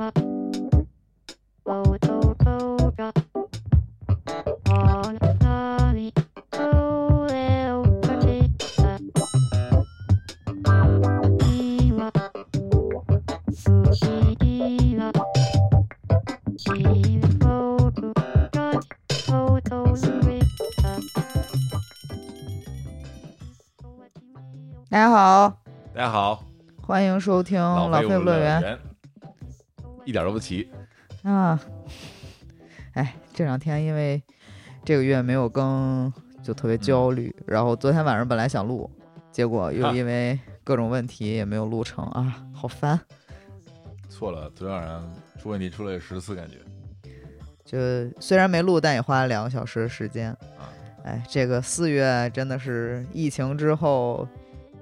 大家好，大家好，欢迎收听老废物乐园。园，一点都不齐。啊。哎，这两天因为这个月没有更，就特别焦虑。然后昨天晚上本来想录，结果又因为各种问题也没有录成啊，好烦。错了，昨天晚上出问题出了十次，感觉就虽然没录，但也花了两个小时的时间。啊，哎，这个四月真的是疫情之后，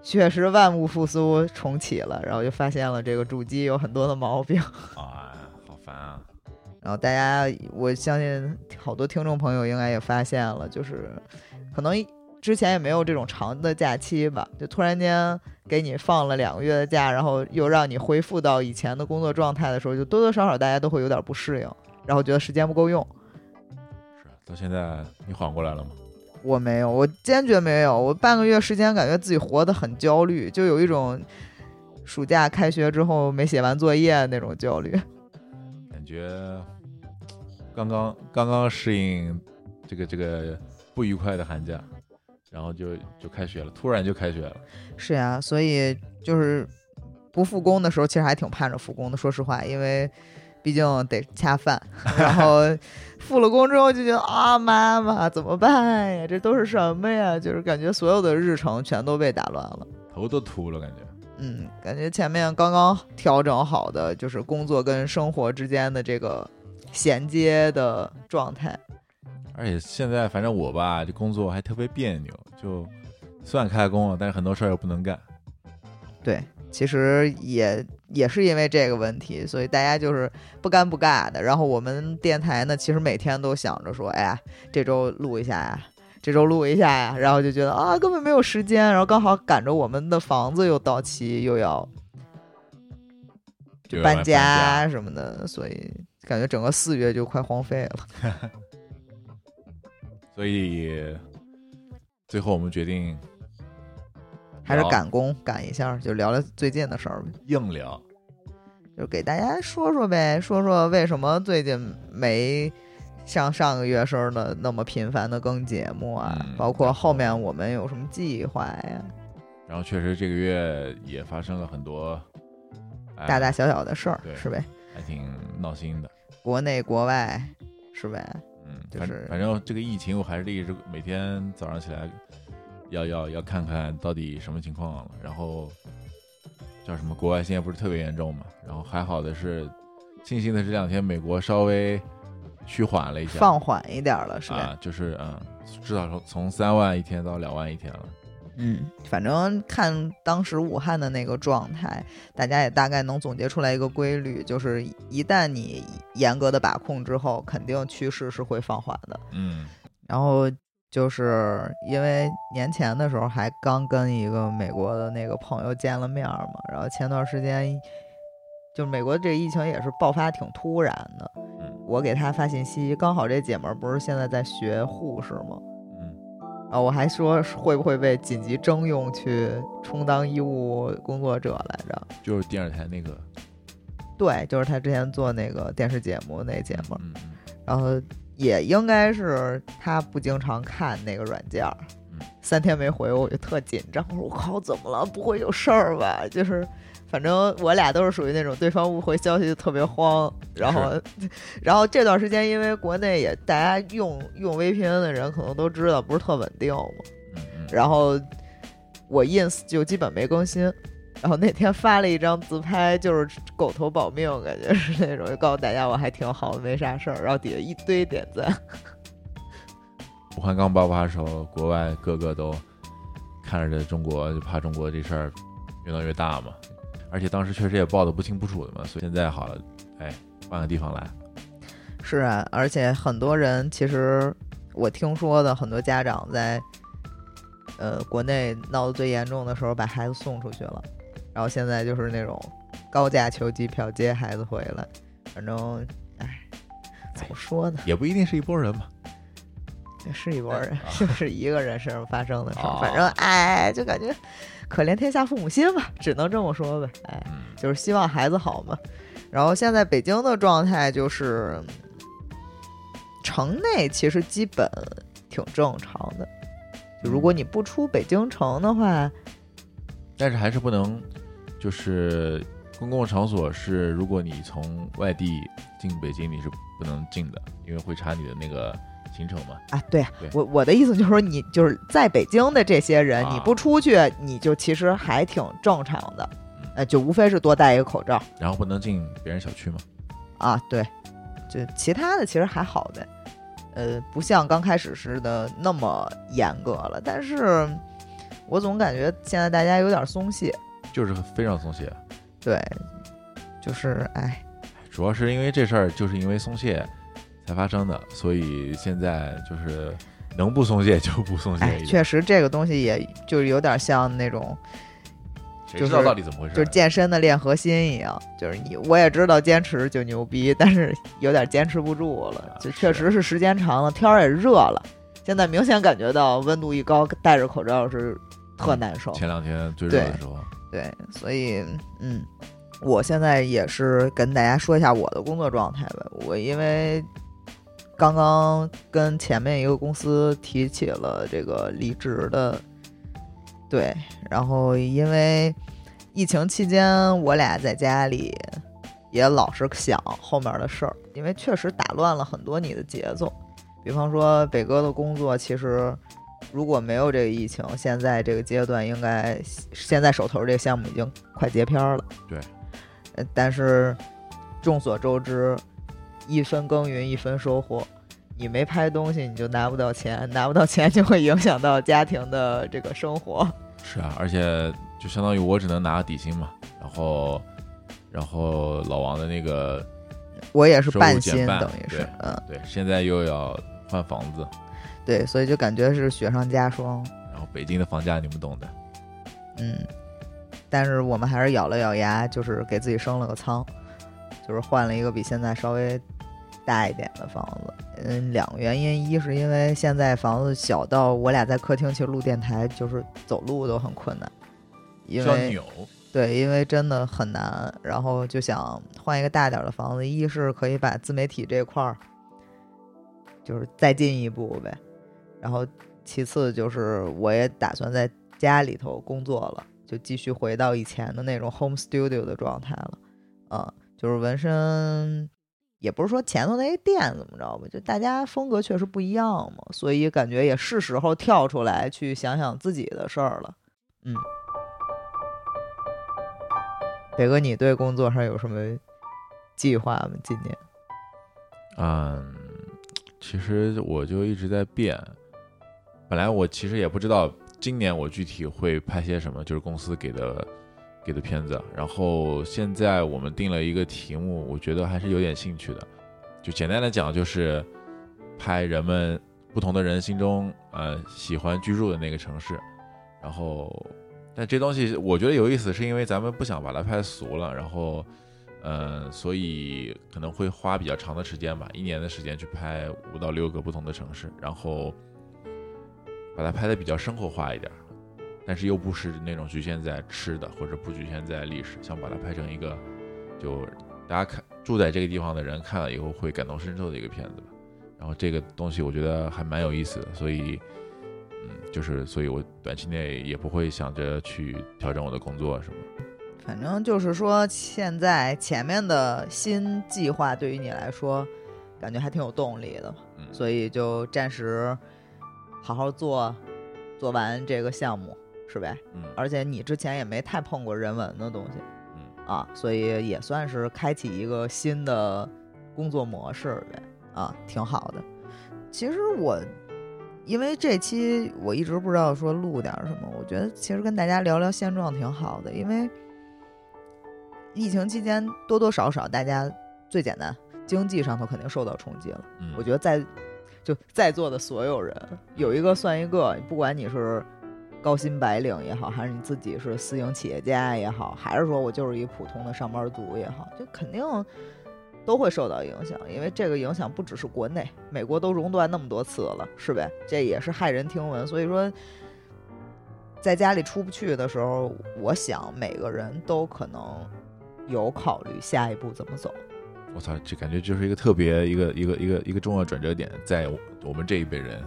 确实万物复苏重启了，然后就发现了这个主机有很多的毛病。啊，好烦啊！然后大家，我相信好多听众朋友应该也发现了，就是可能之前也没有这种长的假期吧，就突然间给你放了两个月的假，然后又让你恢复到以前的工作状态的时候，就多多少少大家都会有点不适应，然后觉得时间不够用。是到现在你缓过来了吗？我没有，我坚决没有。我半个月时间，感觉自己活得很焦虑，就有一种暑假开学之后没写完作业那种焦虑。感觉刚刚刚刚适应这个这个不愉快的寒假，然后就就开学了，突然就开学了。是呀，所以就是不复工的时候，其实还挺盼着复工的。说实话，因为毕竟得恰饭，然后复了工之后就觉得啊，妈妈怎么办呀？这都是什么呀？就是感觉所有的日程全都被打乱了。头都秃了，感觉嗯，感觉前面刚刚调整好的，就是工作跟生活之间的这个衔接的状态。而且现在反正我吧，这工作还特别别扭，就虽然开工了，但是很多事儿又不能干。对，其实也也是因为这个问题，所以大家就是不尴不尬的。然后我们电台呢，其实每天都想着说，哎呀，这周录一下呀，这周录一下呀，然后就觉得啊，根本没有时间。然后刚好赶着我们的房子又到期，又要就搬家什么的，所以感觉整个四月就快荒废了。所以最后我们决定还是赶工赶一下，就聊聊最近的事儿呗，硬聊。就给大家说说呗，说说为什么最近没像上个月似的那么频繁的更节目啊，嗯包括后面我们有什么计划呀，然后确实这个月也发生了很多、哎大大小小的事儿对是呗，还挺闹心的。国内国外是呗，嗯，反就是反正这个疫情，我还是一直每天早上起来要要要看看到底什么情况了。然后叫什么？国外现在不是特别严重嘛？然后还好的是，庆幸的是这两天美国稍微趋缓了一下，放缓一点了是吧，啊，就是嗯，至少从从三万一天到两万一天了。嗯，反正看当时武汉的那个状态，大家也大概能总结出来一个规律，就是一旦你严格的把控之后，肯定趋势是会放缓的。嗯然后就是因为年前的时候还刚跟一个美国的那个朋友见了面儿嘛，然后前段时间就美国这个疫情也是爆发挺突然的，嗯我给他发信息，刚好这姐们儿不是现在在学护士吗？嗯，然后我还说会不会被紧急征用去充当医务工作者来着？就是电视台那个对，就是他之前做那个电视节目那姐们儿，嗯嗯然后也应该是他不经常看那个软件儿嗯，三天没回我，我就特紧张。我说我靠，怎么了？不会有事儿吧？就是，反正我俩都是属于那种对方不回消息就特别慌。然后，然后这段时间因为国内也大家用用 VPN 的人可能都知道不是特稳定嘛，然后我 ins 就基本没更新。然后那天发了一张自拍，就是狗头保命，感觉是那种，就告诉大家我还挺好的，没啥事儿。然后底下一堆点赞，武汉刚爆发的时候，国外个个都看着中国，就怕中国这事儿越闹越大嘛。而且当时确实也报的不清不楚的嘛，所以现在好了，哎，换个地方来，是啊，而且很多人其实我听说的，很多家长在呃国内闹得最严重的时候，把孩子送出去了，然后现在就是那种高价求机票接孩子回来，反正，哎，怎么说呢？也不一定是一拨人嘛。这是一拨人啊，就是一个人身上发生的事儿。哦反正，哎，就感觉可怜天下父母心吧，只能这么说呗。哎，嗯，就是希望孩子好嘛。然后现在北京的状态就是，城内其实基本挺正常的。就如果你不出北京城的话，但是还是不能，就是公共场所是，如果你从外地进北京，你是不能进的，因为会查你的那个行程嘛。啊，对啊对我我的意思就是说，你就是在北京的这些人，啊你不出去，你就其实还挺正常的嗯，呃，就无非是多戴一个口罩然后不能进别人小区嘛。啊，对，就其他的其实还好呗，呃，不像刚开始似的那么严格了，但是我总感觉现在大家有点松懈，就是非常松懈，对，就是哎，主要是因为这事儿就是因为松懈才发生的，所以现在就是能不松懈就不松懈哎，确实这个东西也就是有点像那种就是谁知道到底怎么回事？就是健身的练核心一样，就是你我也知道坚持就牛逼，但是有点坚持不住了，就确实是时间长了，天儿也热了，现在明显感觉到温度一高，戴着口罩是特难受。前两天最热的时候，对，所以嗯，我现在也是跟大家说一下我的工作状态吧。我因为刚刚跟前面一个公司提起了这个离职的，对，然后因为疫情期间我俩在家里也老是想后面的事儿，因为确实打乱了很多你的节奏。比方说北哥的工作，其实如果没有这个疫情，现在这个阶段应该现在手头这个项目已经快结片儿了。对，呃，但是众所周知，一分耕耘一分收获。你没拍东西，你就拿不到钱，拿不到钱就会影响到家庭的这个生活。是啊，而且就相当于我只能拿个底薪嘛，然后然后老王的那个我也是半薪，等于是，嗯，对，现在又要换房子，对，所以就感觉是雪上加霜。然后北京的房价你们懂的，嗯，但是我们还是咬了咬牙，就是给自己升了个仓，就是换了一个比现在稍微大一点的房子。嗯，两个原因，一是因为现在房子小到我俩在客厅其实录电台，就是走路都很困难，因为扭，对，因为真的很难。然后就想换一个大点儿的房子，一是可以把自媒体这块儿就是再进一步呗，然后其次就是我也打算在家里头工作了，就继续回到以前的那种 home studio 的状态了。啊，就是纹身，也不是说前头那些店怎么着吧，就大家风格确实不一样嘛，所以感觉也是时候跳出来去想想自己的事儿了。嗯。北哥，你对工作上有什么计划吗？今年？嗯，其实我就一直在变。本来我其实也不知道今年我具体会拍些什么，就是公司给的给的片子。然后现在我们定了一个题目，我觉得还是有点兴趣的。就简单的讲，就是拍人们不同的人心中呃喜欢居住的那个城市。然后，但这东西我觉得有意思，是因为咱们不想把它拍俗了，然后。呃，所以可能会花比较长的时间吧，一年的时间去拍五到六个不同的城市，然后把它拍的比较生活化一点儿，但是又不是那种局限在吃的或者不局限在历史，想把它拍成一个就大家看住在这个地方的人看了以后会感同身受的一个片子吧。然后这个东西我觉得还蛮有意思的，所以嗯，就是所以我短期内也不会想着去调整我的工作什么。反正就是说，现在前面的新计划对于你来说，感觉还挺有动力的，嗯，所以就暂时好好做，做完这个项目是呗？嗯而且你之前也没太碰过人文的东西嗯啊，所以也算是开启一个新的工作模式呗，啊，挺好的。其实我因为这期我一直不知道说录点什么，我觉得其实跟大家聊聊现状挺好的，因为疫情期间多多少少大家最简单经济上头肯定受到冲击了。嗯，我觉得在就在座的所有人有一个算一个，不管你是高薪白领也好，还是你自己是私营企业家也好，还是说我就是一普通的上班族也好，就肯定都会受到影响，因为这个影响不只是国内，美国都熔断那么多次了，是呗？这也是骇人听闻。所以说，在家里出不去的时候，我想每个人都可能有考虑下一步怎么走。我操，这感觉就是一个特别一个一个一个一个重要转折点，在我们这一辈人。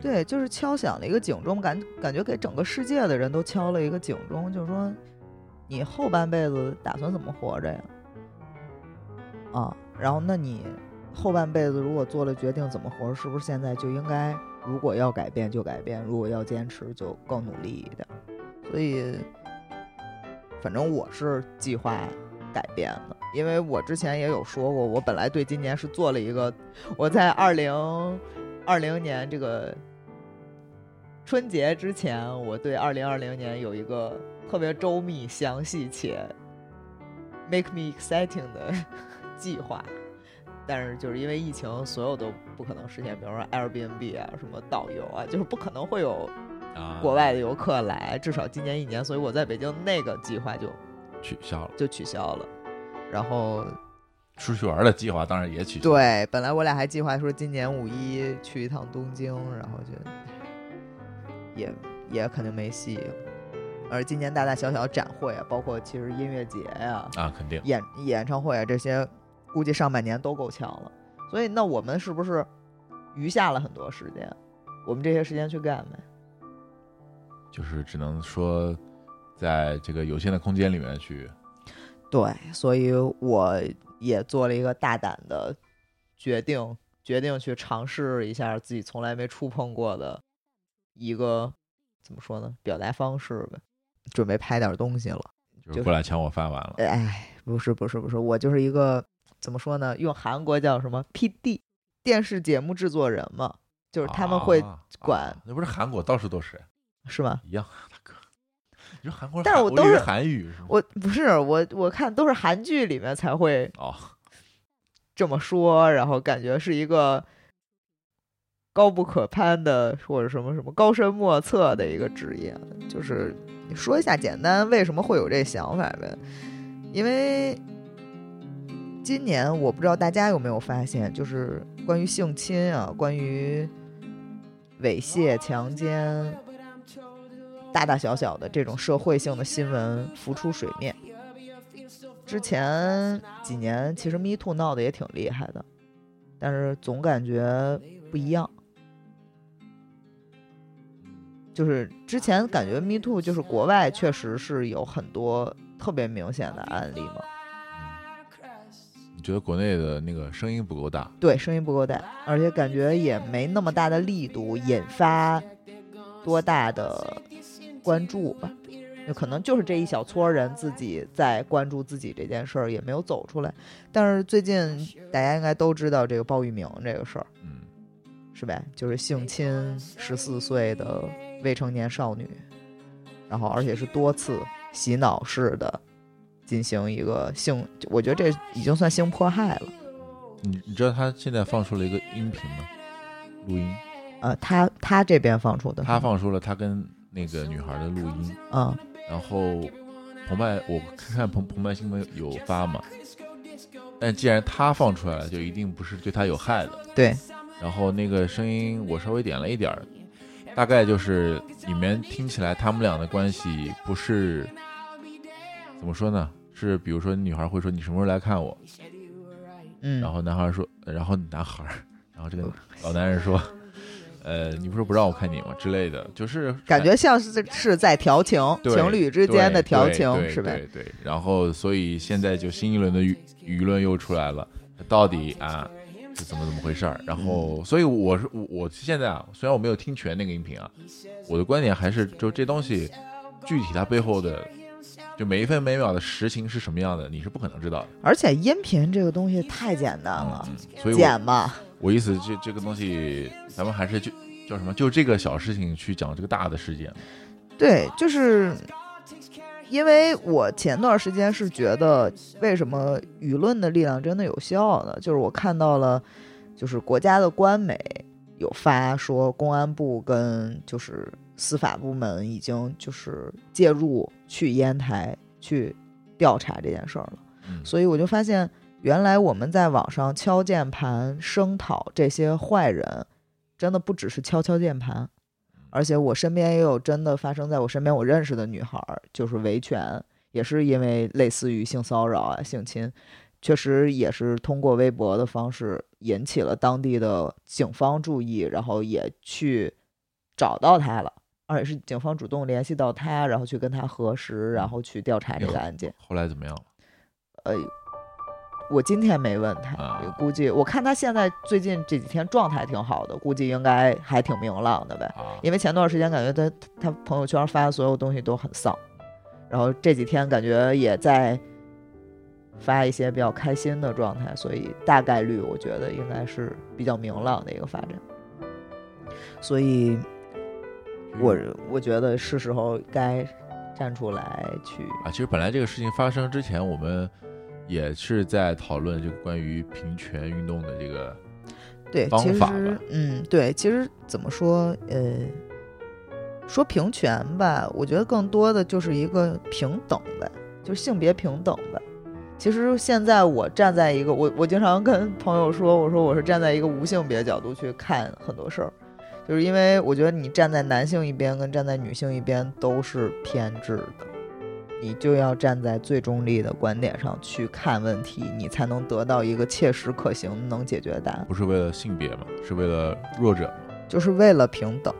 对，就是敲响了一个警钟，感感觉给整个世界的人都敲了一个警钟，就是说，你后半辈子打算怎么活着呀？啊，然后那你后半辈子如果做了决定怎么活，是不是现在就应该，如果要改变就改变，如果要坚持就更努力一点？所以，反正我是计划改变的，因为我之前也有说过，我本来对今年是做了一个，我在二零二零年这个春节之前，我对二零二零年有一个特别周密、详细且 make me exciting 的 计划。但是就是因为疫情，所有都不可能实现，比如说 Airbnb 啊、什么导游啊，就是不可能会有啊，国外的游客来，至少今年一年，所以我在北京那个计划就取消了，就取消了。然后出去玩的计划当然也取消。，对，本来我俩还计划说今年五一去一趟东京，然后就也也肯定没戏了。而今年大大小小展会啊，包括其实音乐节呀、啊，肯定。演演唱会啊这些，估计上半年都够呛了。所以那我们是不是余下了很多时间？我们这些时间去干呗？就是只能说，在这个有限的空间里面去，对，所以我也做了一个大胆的决定，决定去尝试一下自己从来没触碰过的一个怎么说呢，表达方式呗。准备拍点东西了。就是过来抢我饭碗了。哎，不是不是不是，我就是一个怎么说呢？用韩国叫什么 PD 电视节目制作人嘛，就是他们会啊管啊那不是韩国到处都是是吗？一样。你说韩国人但是我都是韩语是吗？我不是我我看都是韩剧里面才会哦，这么说，然后感觉是一个高不可攀的，或者什么什么高深莫测的一个职业。就是你说一下简单为什么会有这想法呗？因为今年我不知道大家有没有发现，就是关于性侵啊，关于猥亵、强奸，大大小小的这种社会性的新闻浮出水面。之前几年其实 Me Too 闹得也挺厉害的，但是总感觉不一样。就是之前感觉 Me Too 就是国外确实是有很多特别明显的案例嘛，你觉得国内的那个声音不够大？对，声音不够大，而且感觉也没那么大的力度引发多大的关注吧。有可能就是这一小撮人自己在关注自己这件事儿，也没有走出来。但是最近大家应该都知道这个鲍玉明这个事儿，嗯，是呗？就是性侵十四岁的未成年少女，然后而且是多次洗脑式的进行一个性，我觉得这已经算性迫害了。你你知道他现在放出了一个音频吗？录音，呃，他他这边放出的，他放出了他跟那个女孩的录音，嗯。然后澎湃我看澎澎湃新闻有发嘛，但既然他放出来了，就一定不是对他有害的。对，然后那个声音我稍微点了一点儿，大概就是里面听起来他们俩的关系不是怎么说呢？是比如说女孩会说你什么时候来看我，嗯，然后男孩说，呃然后男孩，然后这个老男人说，呃，你不是不让我看你吗？之类的，就是感觉像是是在调情，情侣之间的调情，是吧？对对，然后所以现在就新一轮的舆舆论又出来了，到底啊是怎么怎么回事儿？然后，嗯所以我是我我现在啊，虽然我没有听全那个音频啊，我的观点还是就这东西具体它背后的。就每一分每秒的实情是什么样的，你是不可能知道的。而且音频这个东西太简单了，嗯，所以剪嘛，我意思这这个东西，咱们还是就叫什么？就这个小事情去讲这个大的事件。对，就是因为我前段时间是觉得，为什么舆论的力量真的有效呢？就是我看到了，就是国家的官媒有发说，公安部跟就是司法部门已经就是介入去烟台去调查这件事儿了。嗯，所以我就发现，原来我们在网上敲键盘声讨这些坏人，真的不只是敲敲键盘，而且我身边也有真的发生在我身边我认识的女孩儿，就是维权，也是因为类似于性骚扰啊、性侵，确实也是通过微博的方式引起了当地的警方注意，然后也去找到她了。而且是警方主动联系到他，然后去跟他核实，然后去调查这个案件。后来怎么样了？呃，我今天没问他，啊估计我看他现在最近这几天状态挺好的，估计应该还挺明朗的呗。啊，因为前段时间感觉他他朋友圈发的所有东西都很丧，然后这几天感觉也在发一些比较开心的状态，所以大概率我觉得应该是比较明朗的一个发展。所以我我觉得是时候该站出来去啊，其实本来这个事情发生之前，我们也是在讨论这个关于平权运动的这个对，方法吧嗯，对，其实怎么说，呃，说平权吧，我觉得更多的就是一个平等呗，就是性别平等呗。其实现在我站在一个，我我经常跟朋友说，我说我是站在一个无性别角度去看很多事儿，就是因为我觉得你站在男性一边跟站在女性一边都是偏执的，你就要站在最中立的观点上去看问题，你才能得到一个切实可行能解决的答案。不是为了性别嘛，是为了弱者嘛。就是为了平等。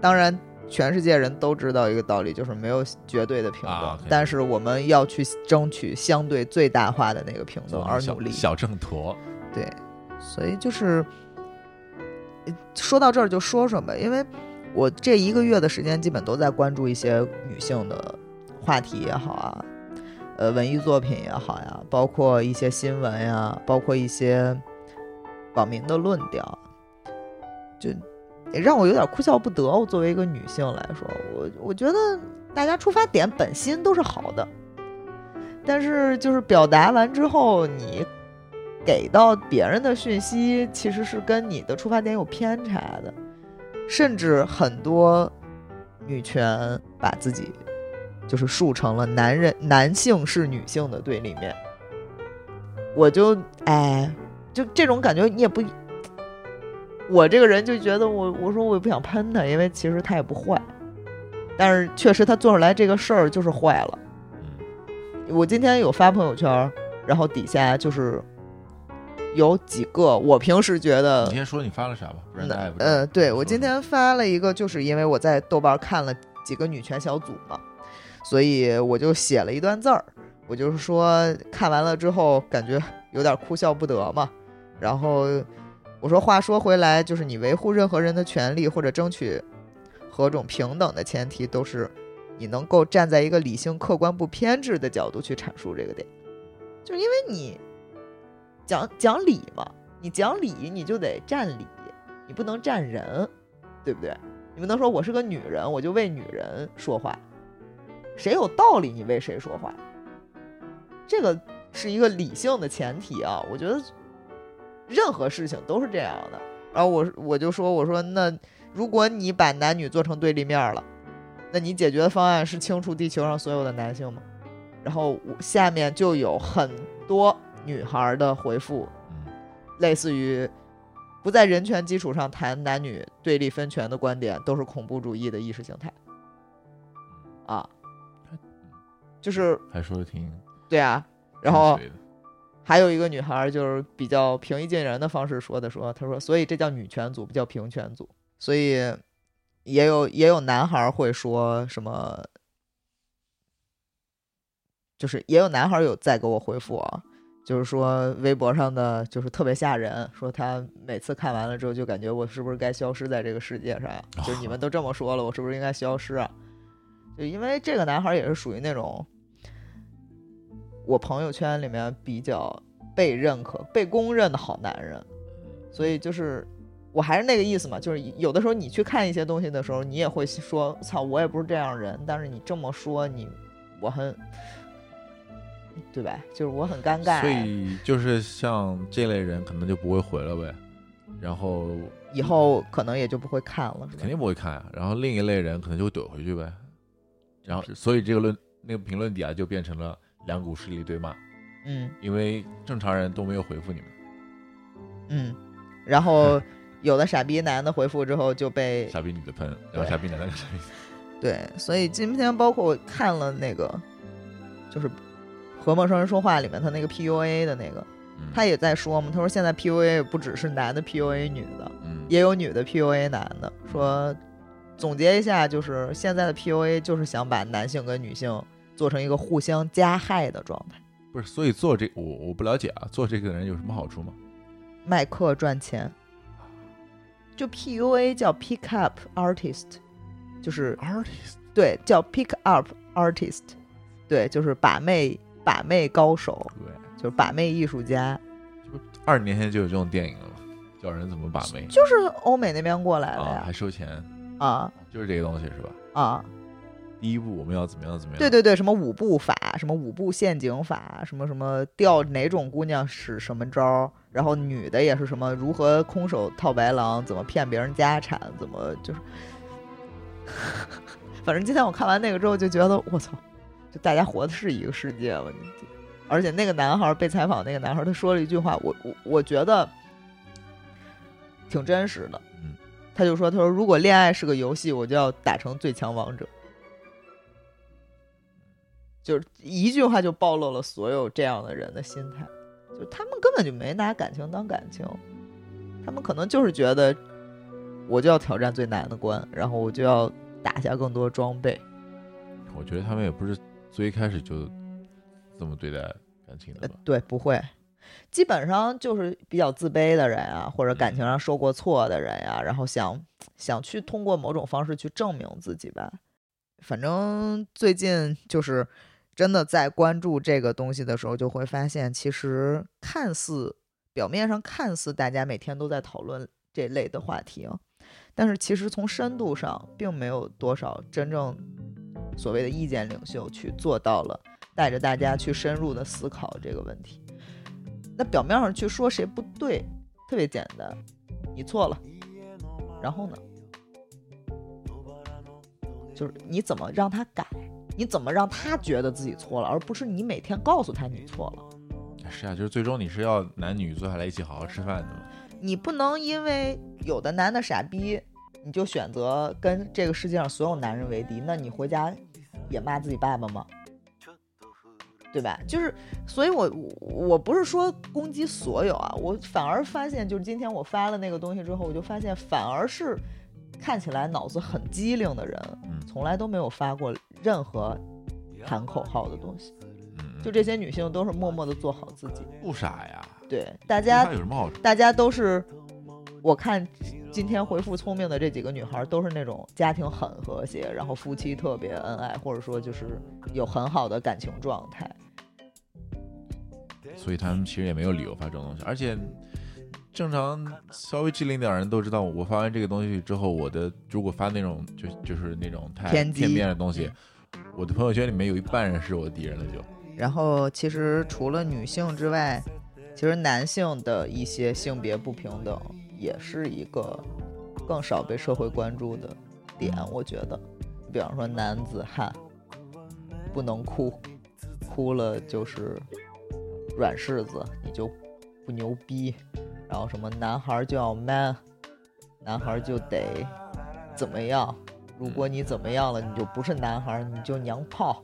当然，全世界人都知道一个道理，就是没有绝对的平等，但是我们要去争取相对最大化的那个平等而努力。小挣坨，对，所以就是呃说到这儿就说说吧，因为我这一个月的时间基本都在关注一些女性的话题也好啊，呃，文艺作品也好呀，包括一些新闻呀，包括一些网民的论调，就让我有点哭笑不得。我作为一个女性来说，我我觉得大家出发点本心都是好的，但是就是表达完之后，你给到别人的讯息其实是跟你的出发点有偏差的，甚至很多女权把自己就是树成了男人男性是女性的对立面。我就哎，就这种感觉，你也不，我这个人就觉得我我说我也不想喷他，因为其实他也不坏，但是确实他做出来这个事儿就是坏了。嗯，我今天有发朋友圈，然后底下就是有几个我平时觉得你先说你发了啥吧，不然大家也不知道。呃，对我今天发了一个，就是因为我在豆瓣看了几个女权小组嘛，所以我就写了一段字儿。我就是说看完了之后，感觉有点哭笑不得嘛。然后我说，话说回来，就是你维护任何人的权利或者争取何种平等的前提，都是你能够站在一个理性、客观、不偏执的角度去阐述这个点。就是因为你讲讲理嘛，你讲理你就得站理，你不能站人，对不对？你不能说我是个女人，我就为女人说话，谁有道理你为谁说话，这个是一个理性的前提啊。我觉得任何事情都是这样的。然后我我就说，我说那如果你把男女做成对立面了，那你解决的方案是清除地球上所有的男性吗？然后我下面就有很多女孩的回复，嗯类似于不在人权基础上谈男女对立分权的观点，都是恐怖主义的意识形态。啊，就是还说的挺对啊，然后还有一个女孩就是比较平易近人的方式说的，说她说，所以这叫女权组，不叫平权组。所以也有也有男孩会说什么，就是也有男孩有在给我回复啊，就是说微博上的就是特别吓人，说他每次看完了之后就感觉我是不是该消失在这个世界上呀？就你们都这么说了，我是不是应该消失啊？就因为这个男孩也是属于那种。我朋友圈里面比较被认可、被公认的好男人，所以就是我还是那个意思嘛，就是有的时候你去看一些东西的时候，你也会说“操，我也不是这样人”，但是你这么说你，我很，对吧？就是我很尴尬，所以就是像这类人可能就不会回了呗，然后以后可能也就不会看了，肯定不会看啊，然后另一类人可能就会怼回去呗，然后所以这个论那个评论底下就变成了两股势力对骂，嗯因为正常人都没有回复你们。嗯，然后 有的傻逼男的回复之后就被傻逼女的喷，然后傻逼男的傻逼。对，所以今天包括我看了那个，就是《和陌生人说话》里面他那个 PUA 的那个，嗯他也在说嘛，他说现在 PUA 也不只是男的 PUA 女的，嗯也有女的 PUA 男的。说总结一下，就是现在的 PUA 就是想把男性跟女性做成一个互相加害的状态，不是，所以做这我我不了解啊，做这个人有什么好处吗？卖课赚钱。就 PUA 叫 Pick Up Artist，就是 artist 对叫 Pick Up Artist，对，就是把妹把妹高手，对，就是把妹艺术家，二十年前就有这种电影了嘛，教人怎么把妹就是欧美那边过来的啊，呀还，收钱，啊就是这个东西是吧？啊，第一步我们要怎么样怎么样？对对对，什么五步法，什么五步陷阱法，什么什么钓哪种姑娘使什么招儿，然后女的也是什么如何空手套白狼，怎么骗别人家产，怎么就是，反正今天我看完那个之后就觉得我操，就大家活的是一个世界吗？你而且那个男孩儿被采访，那个男孩他说了一句话，我我我觉得挺真实的。嗯，他就说：“他说如果恋爱是个游戏，我就要打成最强王者。”就是一句话就暴露了所有这样的人的心态，就他们根本就没拿感情当感情，他们可能就是觉得我就要挑战最难的关，然后我就要打下更多装备。我觉得他们也不是最开始就这么对待感情的对，不会，基本上就是比较自卑的人啊，或者感情上受过挫的人呀、然后想想去通过某种方式去证明自己吧。反正最近就是真的在关注这个东西的时候，就会发现，其实看似表面上看似大家每天都在讨论这类的话题啊，但是其实从深度上，并没有多少真正所谓的意见领袖去做到了带着大家去深入的思考这个问题。那表面上去说谁不对，特别简单，你错了，然后呢，就是你怎么让他改，你怎么让他觉得自己错了，而不是你每天告诉他你错了。是啊，就是最终你是要男女坐下来一起好好吃饭的嘛。你不能因为有的男的傻逼，你就选择跟这个世界上所有男人为敌，那你回家也骂自己爸爸吗？对吧？就是，所以我我不是说攻击所有啊，我反而发现，就是今天我发了那个东西之后，我就发现反而是看起来脑子很机灵的人，嗯从来都没有发过任何喊口号的东西，嗯，就这些女性都是默默的做好自己。不傻呀，对，大家有什么好？大家都是，我看今天回复聪明的这几个女孩，都是那种家庭很和谐，然后夫妻特别恩爱，或者说就是有很好的感情状态。所以他们其实也没有理由发这种东西，而且正常稍微机灵点儿人都知道，我发完这个东西之后，我的如果发那种就就是那种太片面的东西，我的朋友圈里面有一半人是我的敌人了就。然后其实除了女性之外，其实男性的一些性别不平等也是一个更少被社会关注的点，我觉得，比方说男子汉不能哭，哭了就是软柿子，你就不牛逼，然后什么男孩就要 man，男孩就得怎么样，如果你怎么样了，你就不是男孩，你就娘炮。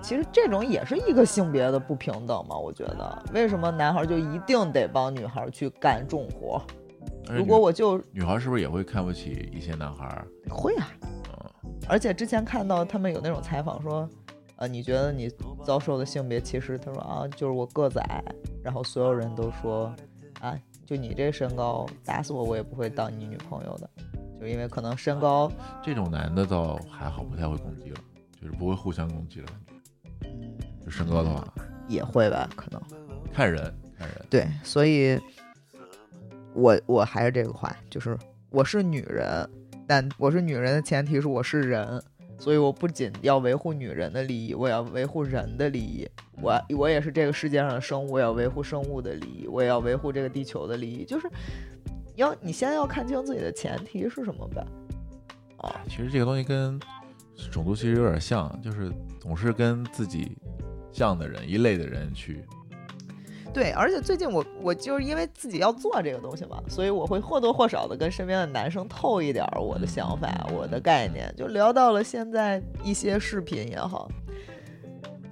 其实这种也是一个性别的不平等嘛，我觉得，为什么男孩就一定得帮女孩去干重活？如果我就女孩是不是也会看不起一些男孩儿？会啊，嗯，而且之前看到他们有那种采访说，呃，你觉得你遭受的性别歧视？他说啊，就是我个子矮，然后所有人都说，啊，就你这身高，打死我我也不会当你女朋友的，就因为可能身高，这种男的倒还好，不太会攻击了，就是不会互相攻击了。嗯，就身高的话，也会吧，可能。看人看人。对，所以我我还是这个话，就是我是女人，但我是女人的前提是我是人，所以我不仅要维护女人的利益，我要维护人的利益。我我也是这个世界上的生物，我要维护生物的利益，我也要维护这个地球的利益。就是要你先要看清自己的前提是什么吧。哦，其实这个东西跟种族其实有点像，就是总是跟自己像的人一类的人去对，而且最近我我就是因为自己要做这个东西嘛，所以我会或多或少的跟身边的男生透一点儿我的想法、我的概念，就聊到了现在一些视频也好，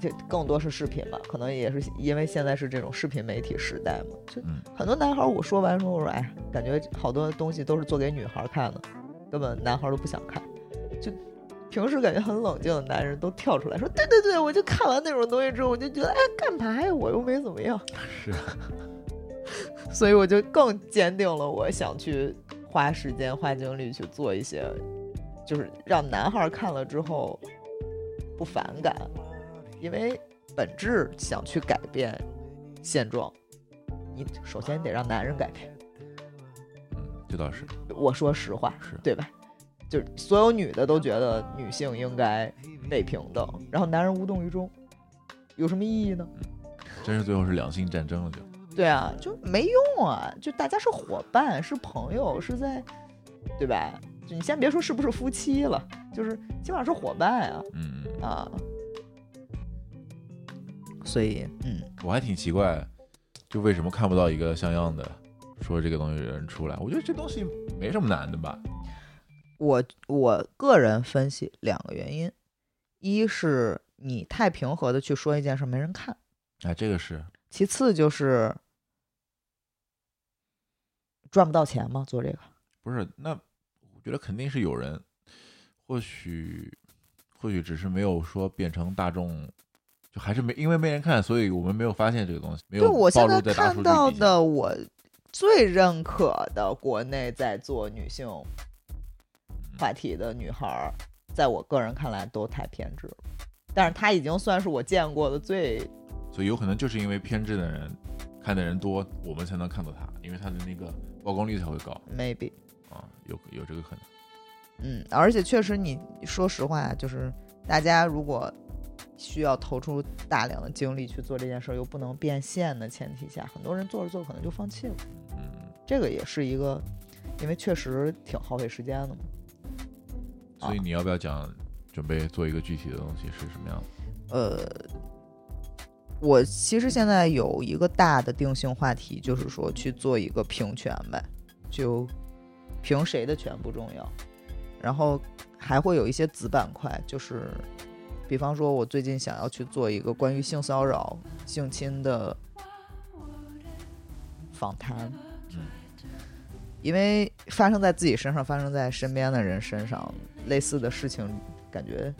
就更多是视频吧，可能也是因为现在是这种视频媒体时代嘛，就嗯。很多男孩儿我说完说我说哎，感觉好多东西都是做给女孩儿看的，根本男孩儿都不想看，就。平时感觉很冷静的男人都跳出来说：“对对对，我就看完那种东西之后，我就觉得，哎，干嘛呀？我又没怎么样。”是，所以我就更坚定了我想去花时间、花精力去做一些，就是让男孩儿看了之后不反感，因为本质想去改变现状，你首先得让男人改变。嗯，这倒是我说实话，是，对吧？就是所有女的都觉得女性应该被平等，然后男人无动于衷，有什么意义呢？真是最后是两性战争了就。对啊，就没用啊！就大家是伙伴，是朋友，是在，对吧？就你先别说是不是夫妻了，就是起码是伙伴啊嗯嗯，啊！所以，嗯，我还挺奇怪，就为什么看不到一个像样的说这个东西的人出来？我觉得这东西没什么难的吧。我我个人分析两个原因，一是你太平和的去说一件事，没人看；哎，这个是，其次就是赚不到钱吗，做这个。不是？那我觉得肯定是有人，或许或许只是没有说变成大众，就还是没因为没人看，所以我们没有发现这个东西，没有就我现在看到。的，我最认可的国内在做女性话题的女孩儿，在我个人看来都太偏执了。但是她已经算是我见过的最所以有可能就是因为偏执的人看的人多，我们才能看到她，因为她的那个曝光率才会高 maybe，啊，有有这个可能。嗯，而且确实你说实话，就是大家如果需要投出大量的精力去做这件事儿，又不能变现的前提下，很多人做着做着可能就放弃了。嗯，这个也是一个，因为确实挺耗费时间的嘛。所以你要不要讲准备做一个具体的东西是什么样？的？呃，我其实现在有一个大的定性话题，就是说去做一个平权呗，就平谁的权不重要，然后还会有一些子板块，就是比方说，我最近想要去做一个关于性骚扰、性侵的访谈，嗯。因为发生在自己身上，发生在身边的人身上，类似的事情，感觉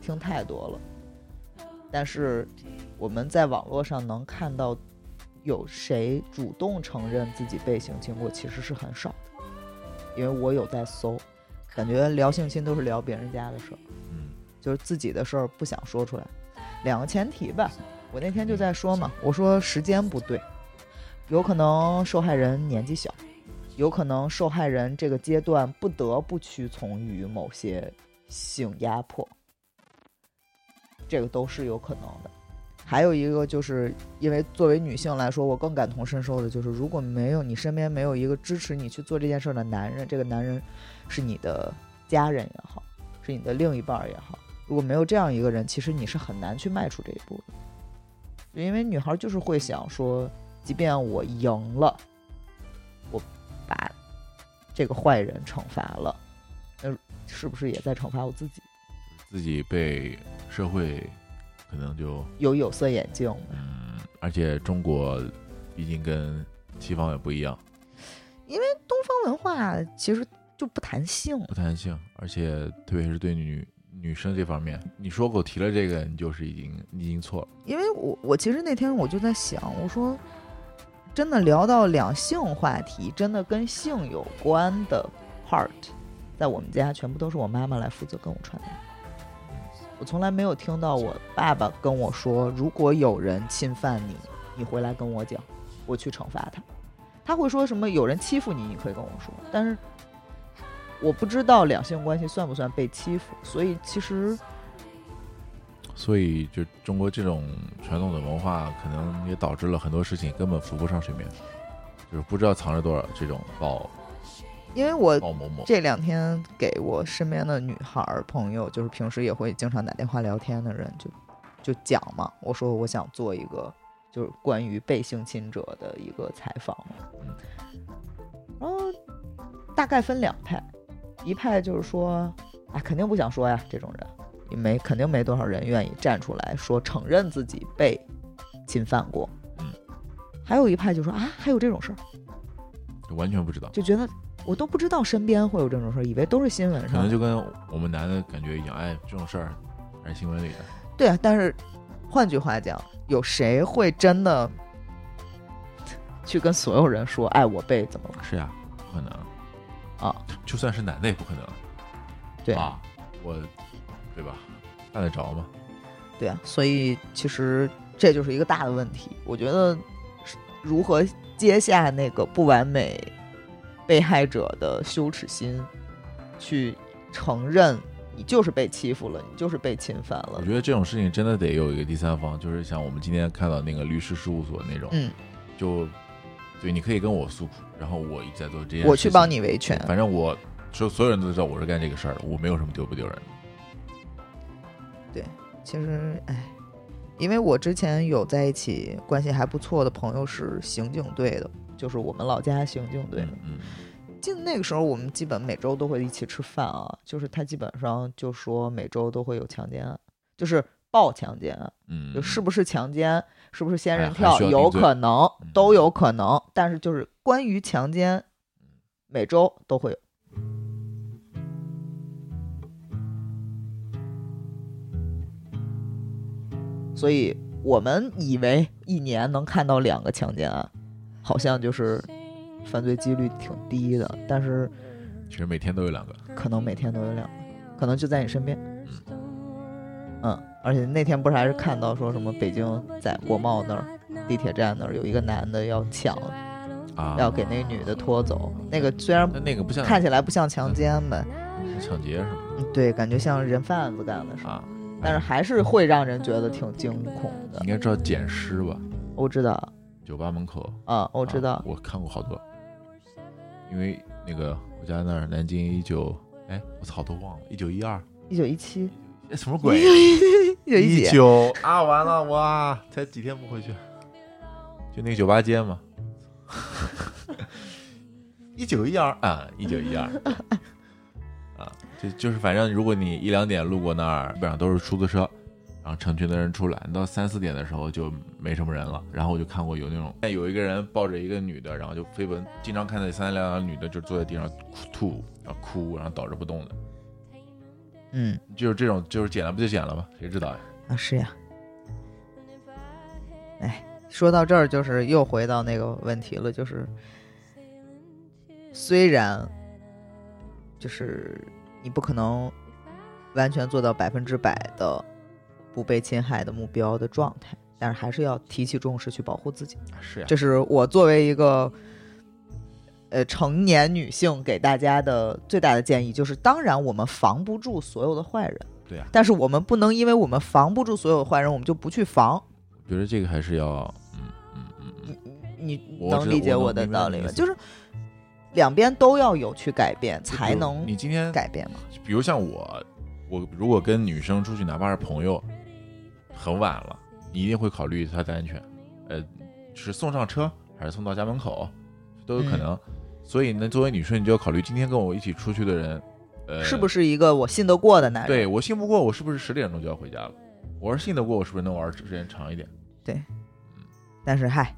听太多了。但是我们在网络上能看到有谁主动承认自己被性侵过，其实是很少的。因为我有在搜，感觉聊性侵都是聊别人家的事儿，嗯就是自己的事儿不想说出来。两个前提吧，我那天就在说嘛，我说时间不对，有可能受害人年纪小，有可能受害人这个阶段不得不屈从于某些性压迫，这个都是有可能的。还有一个就是因为作为女性来说，我更感同身受的就是，如果没有你身边没有一个支持你去做这件事的男人，这个男人是你的家人也好，是你的另一半儿也好，如果没有这样一个人，其实你是很难去迈出这一步的。因为女孩就是会想说，即便我赢了，把这个坏人惩罚了，那是不是也在惩罚我自己？自己被社会可能就有有色眼镜？嗯，而且中国毕竟跟西方也不一样，因为东方文化其实就不谈性，不谈性，而且特别是对女女生这方面，你说过提了这个，你就是已经你已经错了。因为我我其实那天我就在想，我说真的聊到两性话题，真的跟性有关的 part，在我们家全部都是我妈妈来负责跟我传达。我从来没有听到我爸爸跟我说，如果有人侵犯你，你回来跟我讲，我去惩罚他。他会说什么有人欺负你，你可以跟我说，但是我不知道两性关系算不算被欺负，所以其实所以，就中国这种传统的文化，可能也导致了很多事情根本浮不上水面，就是不知道藏着多少这种鲍因为我。这两天给我身边的女孩儿朋友，就是平时也会经常打电话聊天的人，就就讲嘛，我说我想做一个，就是关于被性侵者的一个采访嘛。嗯然后大概分两派，一派就是说，啊，肯定不想说呀，这种人，也没肯定没多少人愿意站出来说承认自己被侵犯过。嗯，还有一派就说啊，还有这种事儿，就完全不知道，就觉得我都不知道身边会有这种事儿，以为都是新闻上可能。就跟我们男的感觉一样，哎，这种事儿还是新闻里的。对啊，但是换句话讲，有谁会真的 去跟所有人说，哎，我被怎么了是呀，不可能啊？就算是男的也不可能。对啊，我，对吧？干得着吗？对啊，所以其实这就是一个大的问题。我觉得是如何接下那个不完美被害者的羞耻心，去承认你就是被欺负了，你就是被侵犯了我。觉得这种事情真的得有一个第三方，就是像我们今天看到那个律师事务所那种，嗯，就对，你可以跟我诉苦，然后我一直在做这件事，我去帮。你维权。反正我所所有人都知道我是干这个事儿的，我没有什么丢不丢人的。其实，哎，因为我之前有在一起关系还不错的朋友是刑警队的，就是我们老家刑警队的。嗯记得那个时候，我们基本每周都会一起吃饭啊，就是他基本上就说每周都会有强奸案，就是报强奸案，嗯，就是不是强奸，是不是仙人跳，有可能嗯都有可能，但是就是关于强奸，每周都会有。所以我们以为一年能看到两个强奸案，好像就是犯罪几率挺低的，但是其实每天都有两个。可能每天都有两个，可能就在你身边。嗯，而且那天不是还是看到说什么北京在国贸那儿地铁站那儿有一个男的要抢，啊，要给那个女的拖走。那个虽然那那个不像看起来不像强奸呗，抢劫什么嗯对，感觉像人贩子干的事的，啊，但是还是会让人觉得挺惊恐的应。该知道捡尸吧？我知道酒吧门口，啊，我知道啊，我看过好多。因为那个我家那儿南京一九，哎，我操，都忘了，一九一二，一九一七，哎，什么鬼？一九一九啊，完了哇，才几天不回去，就那个酒吧街嘛。一九一二啊，一九一二啊，就就是反正如果你一两点路过那儿，基本上都是出租车，然后成群的人出来，到三四点的时候就没什么人了。然后我就看过有那种，有一个人抱着一个女的，然后就飞奔，经常看到三三两两女的就坐在地上哭吐，然后哭，然后倒着不动的，嗯就是这种，就是捡了不就捡了吗？谁知道呀？啊是呀。哎，说到这儿，就是又回到那个问题了，就是虽然就是你不可能完全做到百分之百的不被侵害的目标的状态，但是还是要提起重视去保护自己。是呀，这是我作为一个呃成年女性给大家的最大的建议，就是当然我们防不住所有的坏人，对啊。但是我们不能因为我们防不住所有的坏人，我们就不去防。我觉得这个还是要，嗯嗯嗯嗯，你能理解我的道理吗？就是两边都要有去改变，才能你今天，改变嘛。比如像我，我如果跟女生出去，哪怕是朋友，很晚了，你一定会考虑她的安全，呃，是送上车还是送到家门口，都有可嗯能。所以呢，作为女生，你就要考虑今天跟我一起出去的人，呃，是不是一个我信得过的男人？对我信不过，我是不是十点钟就要回家了？我要是信得过，我是不是能玩时间长一点？对但是嗨，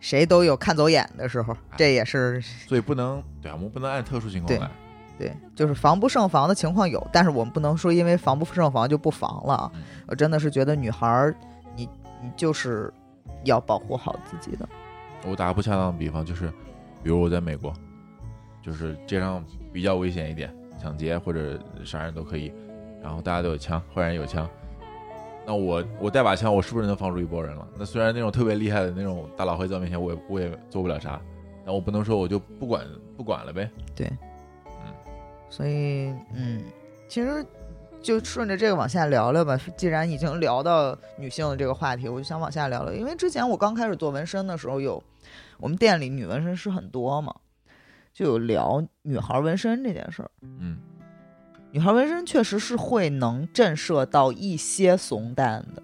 谁都有看走眼的时候，这也是所以不能，对啊，我们不能按特殊情况来。对，就是防不胜防的情况有，但是我们不能说因为防不胜防就不防了啊。嗯我真的是觉得女孩儿，你你就是要保护好自己的。我打个不恰当的比方，就是比如我在美国，就是街上比较危险一点，抢劫或者杀人都可以，然后大家都有枪，坏人有枪，那我我带把枪，我是不是能防住一波人了？那虽然那种特别厉害的那种大佬会在我面前，我也我也做不了啥，但我不能说我就不管不管了呗。对，嗯所以，嗯，其实就顺着这个往下聊聊吧。既然已经聊到女性的这个话题，我就想往下聊聊。因为之前我刚开始做纹身的时候有，我们店里女纹身师很多嘛，就有聊女孩纹身这件事儿。嗯，女孩纹身确实是会能震慑到一些怂蛋的，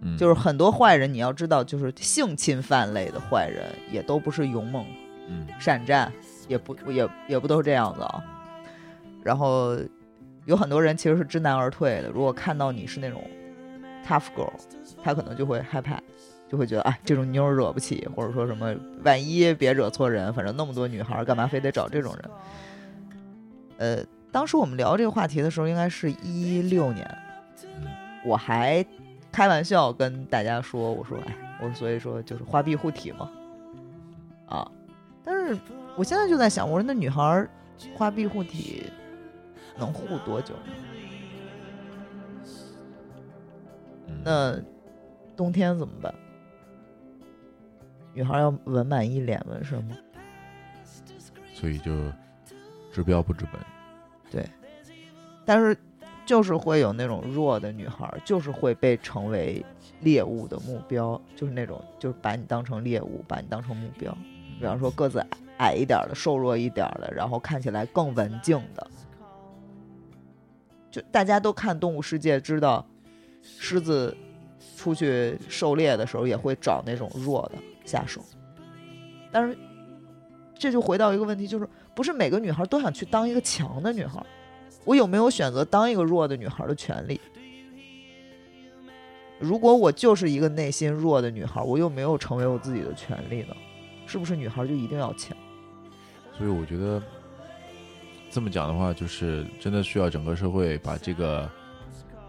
嗯，就是很多坏人，你要知道，就是性侵犯类的坏人也都不是勇猛嗯善战，也不也也不都是这样子啊。然后有很多人其实是知难而退的，如果看到你是那种 tough girl，他可能就会害怕，就会觉得哎，这种妞惹不起，或者说什么万一别惹错人，反正那么多女孩，干嘛非得找这种人？呃，当时我们聊这个话题的时候，应该是一六年，嗯我还开玩笑跟大家说，我说哎，我所以说就是花臂护体嘛，啊，但是我现在就在想，我说那女孩儿花臂护体能护多久那冬天怎么办？女孩儿要纹满一脸纹身吗？所以就治标不治本。对但是就是会有那种弱的女孩，就是会被成为猎物的目标，就是那种就是把你当成猎物，把你当成目标。比方说个子矮矮一点的、瘦弱一点的，然后看起来更文静的，就大家都看《动物世界》知道，狮子出去狩猎的时候也会找那种弱的下手。但是这就回到一个问题，就是不是每个女孩都想去当一个强的女孩。我有没有选择当一个弱的女孩的权利？如果我就是一个内心弱的女孩，我又没有成为我自己的权利呢？是不是女孩就一定要强？所以我觉得这么讲的话，就是真的需要整个社会把这个，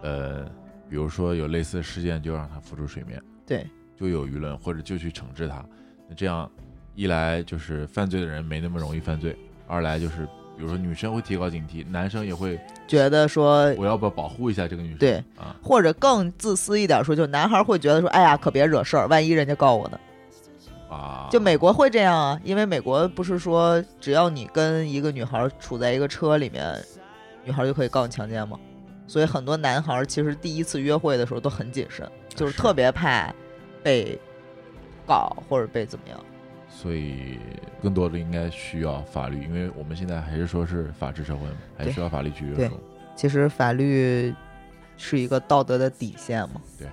呃，比如说有类似的事件，就让它浮出水面，对，就有舆论，或者就去惩治它。那这样一来就是犯罪的人没那么容易犯罪，二来就是比如说女生会提高警惕，男生也会觉得说，我要不要保护一下这个女生？对啊，或者更自私一点说，就男孩会觉得说，哎呀，可别惹事儿，万一人家告我呢？啊，就美国会这样啊，因为美国不是说只要你跟一个女孩处在一个车里面，女孩就可以告你强奸吗？所以很多男孩其实第一次约会的时候都很谨慎，就是是特别怕被告或者被怎么样。所以更多的应该需要法律，因为我们现在还是说是法治社会嘛，还需要法律去约束。其实法律是一个道德的底线嘛，对，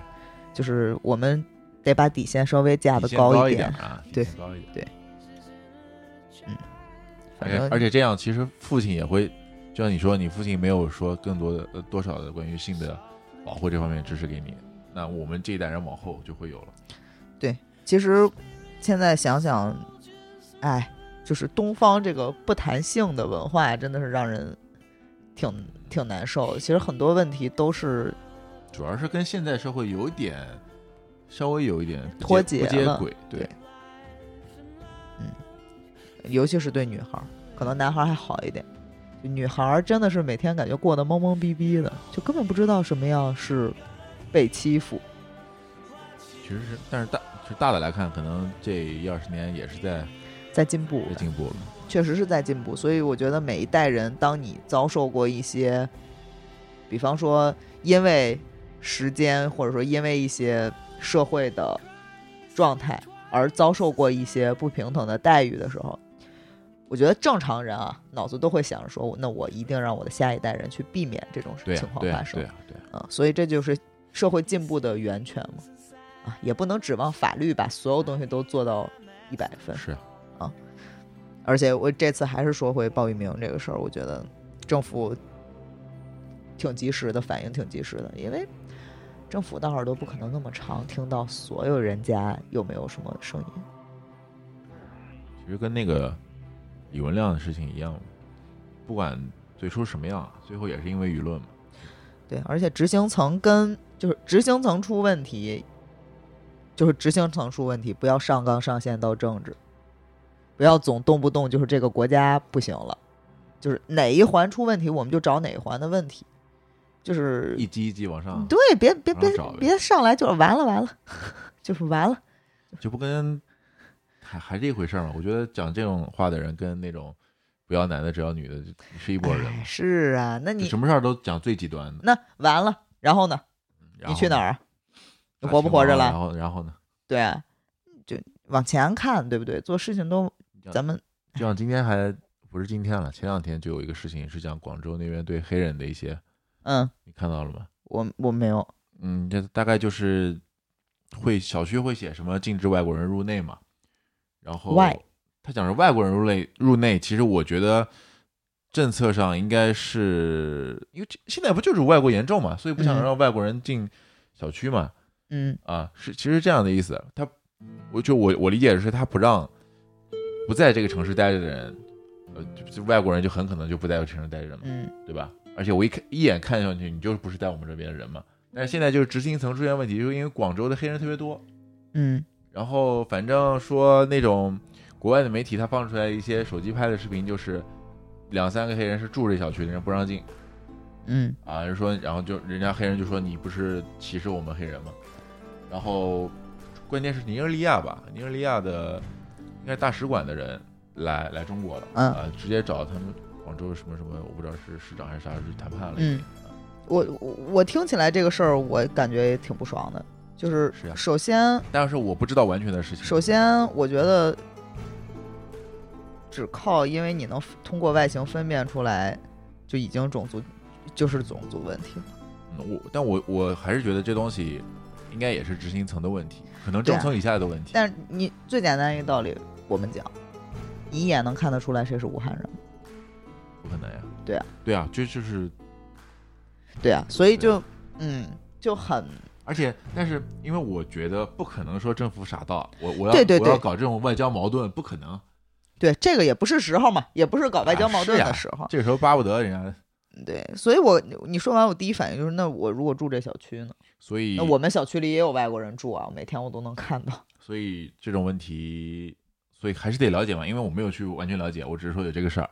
就是我们得把底线稍微架得底线高一点啊，底对线高一点。反正而且而且这样，其实父亲也会，就像你说，你父亲没有说更多的呃多少的关于性的保护这方面的知识给你，那我们这一代人往后就会有了。对其实现在想想，哎，就是东方这个不谈性的文化，真的是让人挺挺难受的。其实很多问题都是主要是跟现在社会有一点，稍微有一点脱节不接节了轨，对对，尤其是对女孩儿，可能男孩儿还好一点。女孩儿真的是每天感觉过得懵懵逼逼的，就根本不知道什么样是被欺负。其实是，但是大大的来看，可能这一二十年也是在在进步在，进步了。确实是在进步。所以我觉得每一代人，当你遭受过一些，比方说因为时间，或者说因为一些社会的状态而遭受过一些不平等的待遇的时候，我觉得正常人啊，脑子都会想着说，那我一定让我的下一代人去避免这种情，况发，生对。啊，对呀。啊，所以这就是社会进步的源泉嘛。啊，也不能指望法律把所有东西都做到一百分。是啊，而且我这次还是说回鲍玉明这个事儿，我觉得政府挺及时的，反应挺及时的，因为政府的耳朵不可能那么长，听到所有人家有没有什么声音。其实跟那个李文亮的事情一样，不管最初什么样，最后也是因为舆论嘛。对，而且执行层跟就是执行层出问题，就是执行层出问题，不要上纲上线到政治，不要总动不动就是这个国家不行了，就是哪一环出问题，我们就找哪一环的问题，就是一级一级往上，对，别别别别上来就是完了完了，就是完了。就不跟还还是一回事儿嘛。我觉得讲这种话的人跟那种不要男的只要女的是一拨人，哎，是啊，那你什么事儿都讲最极端的。那完了，然后呢？然后呢？你去哪儿啊？你活不活着了？然后然后呢？对啊，就往前看，对不对？做事情都咱们就像今天还不是今天了，前两天就有一个事情是讲广州那边对黑人的一些，嗯，你看到了吗？我我没有，嗯，这大概就是会小区会写什么禁止外国人入内嘛，然后外他讲是外国人入内入内，其实我觉得政策上应该是因为这现在不就是外国严重嘛，所以不想嗯让外国人进小区嘛，嗯啊，是其实这样的意思。他，我就我我理解的是他不让不在这个城市待着的人，呃，就就外国人就很可能就不在这个城市待着嘛，嗯对吧？而且我一看一眼看上去，你就是不是在我们这边的人嘛。但是现在就是执行层出现问题，就是因为广州的黑人特别多，嗯然后反正说那种国外的媒体他放出来一些手机拍的视频，就是两三个黑人是住这小区的人不让进嗯啊，就说，然后就人家黑人就说你不是歧视我们黑人吗？然后关键是尼日利亚吧，尼日利亚的应该是大使馆的人来来中国了，嗯啊，直接找他们广州什么什么，我不知道是市长还是啥去谈判了，嗯，我我我听起来这个事儿，我感觉也挺不爽的。就是首先，但是我不知道完全的事情。首先，我觉得只靠因为你能通过外形分辨出来，就已经种族就是种族问题了。嗯我但我我还是觉得这东西应该也是执行层的问题，可能中层以下的问题。但是你最简单一个道理，我们讲，你一眼能看得出来谁是武汉人？不可能呀。对啊，对啊，这就是，对啊，所以就嗯就很而且但是因为我觉得不可能说政府傻到我我要对对对我要搞这种外交矛盾，不可能。对这个也不是时候嘛，也不是搞外交啊矛盾的时候。这个时候巴不得人家，对，所以我你说完，我第一反应就是，那我如果住这小区呢？所以那我们小区里也有外国人住啊，每天我都能看到。所以这种问题，所以还是得了解嘛，因为我没有去完全了解，我只是说有这个事儿，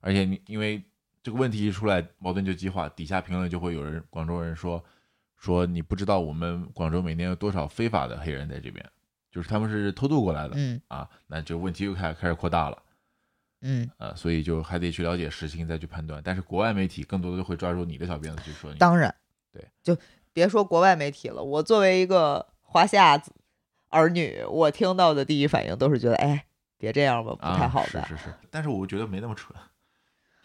而且你因为这个问题一出来，矛盾就激化，底下评论就会有人广州人说说你不知道我们广州每年有多少非法的黑人在这边，就是他们是偷渡过来的、嗯啊，那这个问题又开开始扩大了。嗯，呃，所以就还得去了解实情再去判断。但是国外媒体更多的就会抓住你的小辫子去说你。当然，对，就别说国外媒体了，我作为一个华夏子儿女，我听到的第一反应都是觉得，哎，别这样吧，不啊，太好吧？是是是，但是我觉得没那么蠢，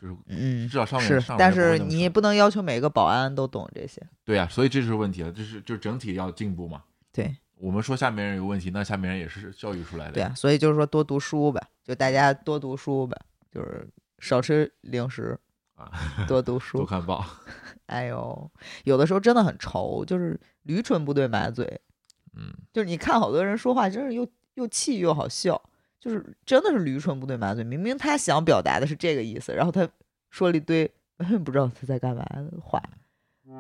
就是嗯至，少上面是但是你不能要求每个保安都懂这些。对呀、所以这就是问题了，就是就整体要进步嘛。对我们说下面人有问题，那下面人也是教育出来的。对啊，所以就是说多读书呗，就大家多读书呗，就是少吃零食，啊，多读书 多书。看报。哎呦，有的时候真的很愁，就是驴唇不对马嘴，嗯，就是你看好多人说话，真是又又气又好笑，就是真的是驴唇不对马嘴。明明他想表达的是这个意思，然后他说了一堆完全 不知道他在干嘛的话，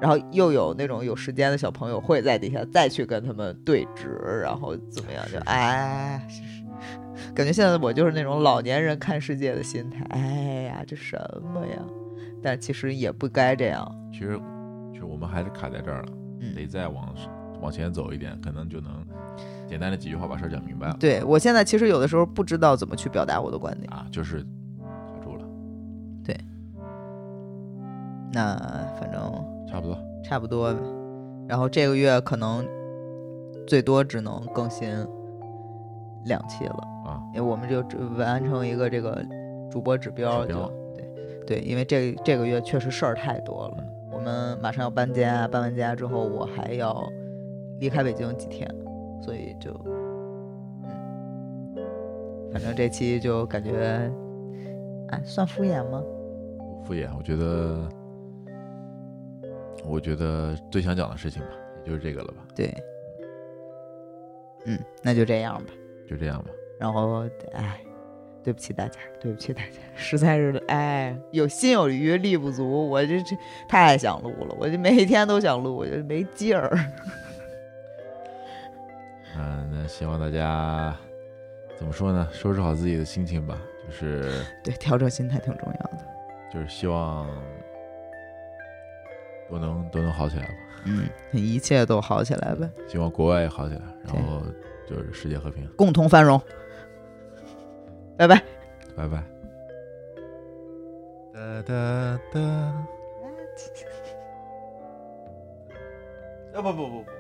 然后又有那种有时间的小朋友会在底下再去跟他们对峙，然后怎么样就哎，是是感觉现在我就是那种老年人看世界的心态。哎呀，这什么呀？但其实也不该这样。其实其实我们还是卡在这儿了，嗯得再往往前走一点，可能就能简单的几句话把事儿讲明白了。对我现在其实有的时候不知道怎么去表达我的观点。啊，就是卡住了，对那反正差不多。差不多呗。然后这个月可能最多只能更新两期了，啊，因为我们就只完成一个这个主播指标就指标对对，因为这这个月确实事儿太多了。我们马上要搬家，搬完家之后我还要离开北京几天，所以就嗯，反正这期就感觉哎算敷衍吗？不敷衍，我觉得，我觉得最想讲的事情吧，也就是这个了吧，对，嗯，那就这样吧。就这样吧。然后，哎，对不起大家，对不起大家，实在是，哎，有心有余力不足，我这这太想录了，我就每天都想录，我就没劲儿。嗯，那希望大家怎么说呢？收拾好自己的心情吧，就是 对，调整心态挺重要的。就是希望都能都能好起来吧。嗯，一切都好起来呗，希望国外也好起来，然后就是世界和平。共同繁荣。拜拜。拜拜。哒哒哒。啊不不不不。